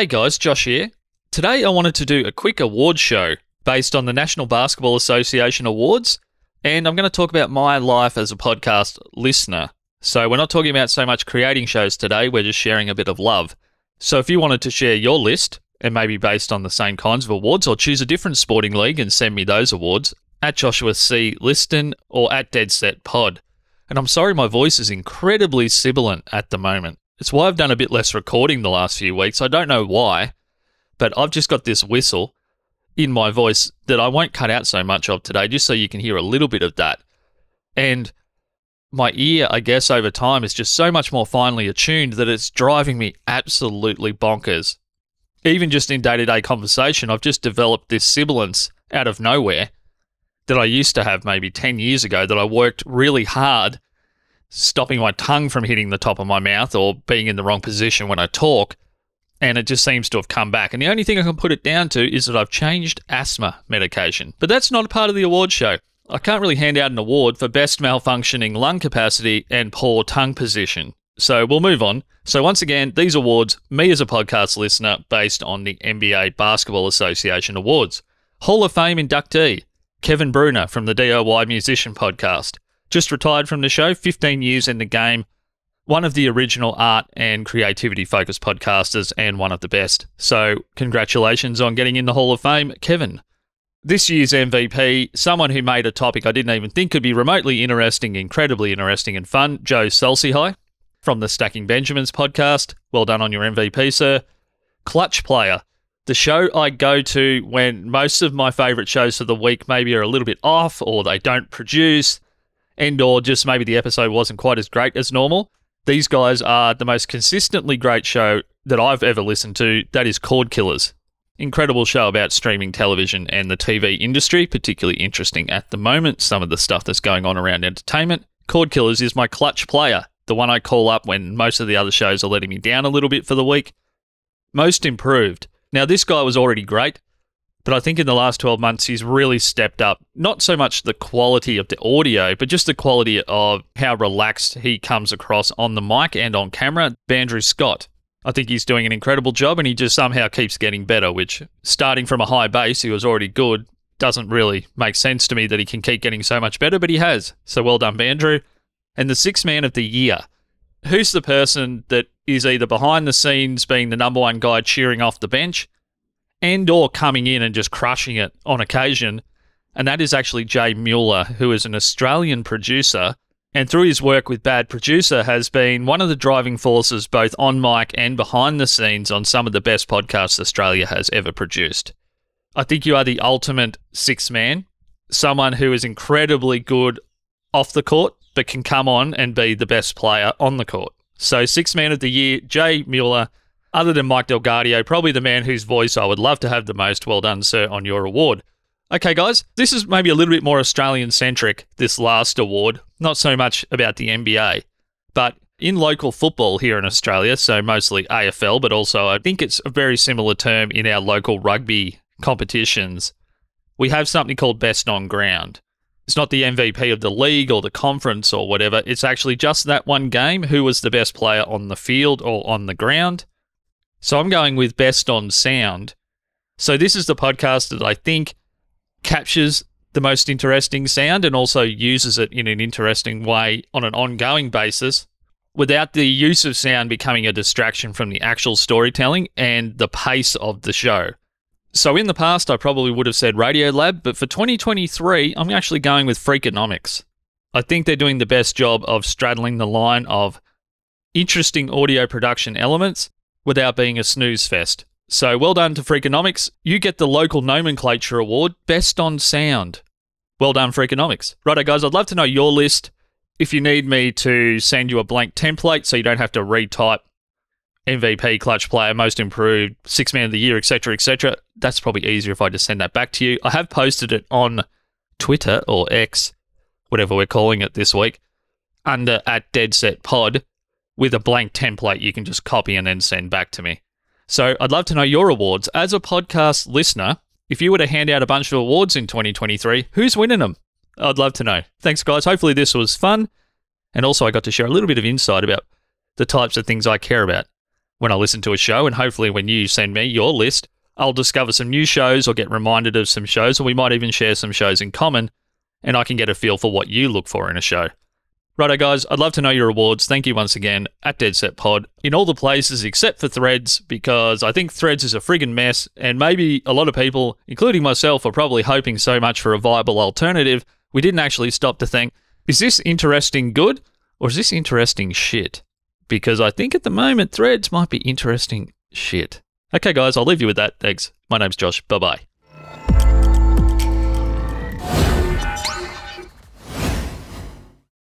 Hey guys, Josh here. Today I wanted to do a quick award show based on the National Basketball Association Awards, and I'm going to talk about my life as a podcast listener. So we're not talking about so much creating shows today, we're just sharing a bit of love. So if you wanted to share your list, and maybe based on the same kinds of awards, or choose a different sporting league and send me those awards, at Joshua C. Liston or at Dead Set Pod. And I'm sorry my voice is incredibly sibilant at the moment. It's why I've done a bit less recording the last few weeks. I don't know why, but I've just got this whistle in my voice that I won't cut out so much of today, just so you can hear a little bit of that. And my ear, I guess, over time is just so much more finely attuned that it's driving me absolutely bonkers. Even just in day to day conversation, I've just developed this sibilance out of nowhere that I used to have maybe 10 years ago that I worked really hard stopping my tongue from hitting the top of my mouth or being in the wrong position when I talk. And it just seems to have come back. And the only thing I can put it down to is that I've changed asthma medication. But that's not a part of the award show. I can't really hand out an award for best malfunctioning lung capacity and poor tongue position. So we'll move on. So, once again, these awards, me as a podcast listener, based on the NBA Basketball Association Awards. Hall of Fame inductee, Kevin Breuner from the DIY Musician Podcast. Just retired from the show, 15 years in the game, one of the original art and creativity focused podcasters, and one of the best. So, congratulations on getting in the Hall of Fame, Kevin. This year's MVP, someone who made a topic I didn't even think could be remotely interesting, incredibly interesting and fun, Joe Saul-Sehy from the Stacking Benjamins podcast. Well done on your MVP, sir. Clutch Player, the show I go to when most of my favorite shows for the week maybe are a little bit off or they don't produce and or just maybe the episode wasn't quite as great as normal. These guys are the most consistently great show that I've ever listened to. That is Cord Killers. Incredible show about streaming television and the TV industry, particularly interesting at the moment. Some of the stuff that's going on around entertainment. Cord Killers is my clutch player, the one I call up when most of the other shows are letting me down a little bit for the week. Most improved. Now, this guy was already great. But I think in the last 12 months, he's really stepped up not so much the quality of the audio, but just the quality of how relaxed he comes across on the mic and on camera. Andrew Scott. I think he's doing an incredible job and he just somehow keeps getting better, which starting from a high base, he was already good, doesn't really make sense to me that he can keep getting so much better, but he has. So well done, Andrew. And the sixth man of the year. Who's the person that is either behind the scenes being the number one guy cheering off the bench and or coming in and just crushing it on occasion. And that is actually Jay Mueller, who is an Australian producer and through his work with Bad Producer has been one of the driving forces both on mic and behind the scenes on some of the best podcasts Australia has ever produced. I think you are the ultimate six man, someone who is incredibly good off the court, but can come on and be the best player on the court. So, six man of the year, Jay Mueller, other than Mike DelGaudio, probably the man whose voice I would love to have the most. Well done, sir, on your award. Okay, guys, this is maybe a little bit more Australian centric, this last award. Not so much about the NBA, but in local football here in Australia, so mostly AFL, but also I think it's a very similar term in our local rugby competitions. We have something called best on ground. It's not the MVP of the league or the conference or whatever. It's actually just that one game who was the best player on the field or on the ground. So I'm going with Best on Sound. So this is the podcast that I think captures the most interesting sound and also uses it in an interesting way on an ongoing basis without the use of sound becoming a distraction from the actual storytelling and the pace of the show. So in the past, I probably would have said Radiolab, but for 2023, I'm actually going with Freakonomics. I think they're doing the best job of straddling the line of interesting audio production elements without being a snooze fest. So well done to Freakonomics. You get the local nomenclature award, Best on Sound. Well done, Freakonomics. Righto, guys, I'd love to know your list. If you need me to send you a blank template so you don't have to retype MVP, clutch player, most improved, six man of the year, etc., etc., that's probably easier if I just send that back to you. I have posted it on Twitter or X, whatever we're calling it this week, under at Dead Set Pod with a blank template you can just copy and then send back to me. So I'd love to know your awards. As a podcast listener, if you were to hand out a bunch of awards in 2023, who's winning them? I'd love to know. Thanks, guys. Hopefully, this was fun. And also, I got to share a little bit of insight about the types of things I care about. when I listen to a show, and hopefully when you send me your list, I'll discover some new shows or get reminded of some shows, or we might even share some shows in common, and I can get a feel for what you look for in a show. Righto, guys, I'd love to know your rewards. Thank you once again at Dead Set Pod in all the places except for Threads, because I think Threads is a friggin' mess, and maybe a lot of people, including myself, are probably hoping so much for a viable alternative. We didn't actually stop to think, is this interesting good or is this interesting shit? Because I think at the moment Threads might be interesting shit. Okay, guys, I'll leave you with that. Thanks. My name's Josh. Bye bye.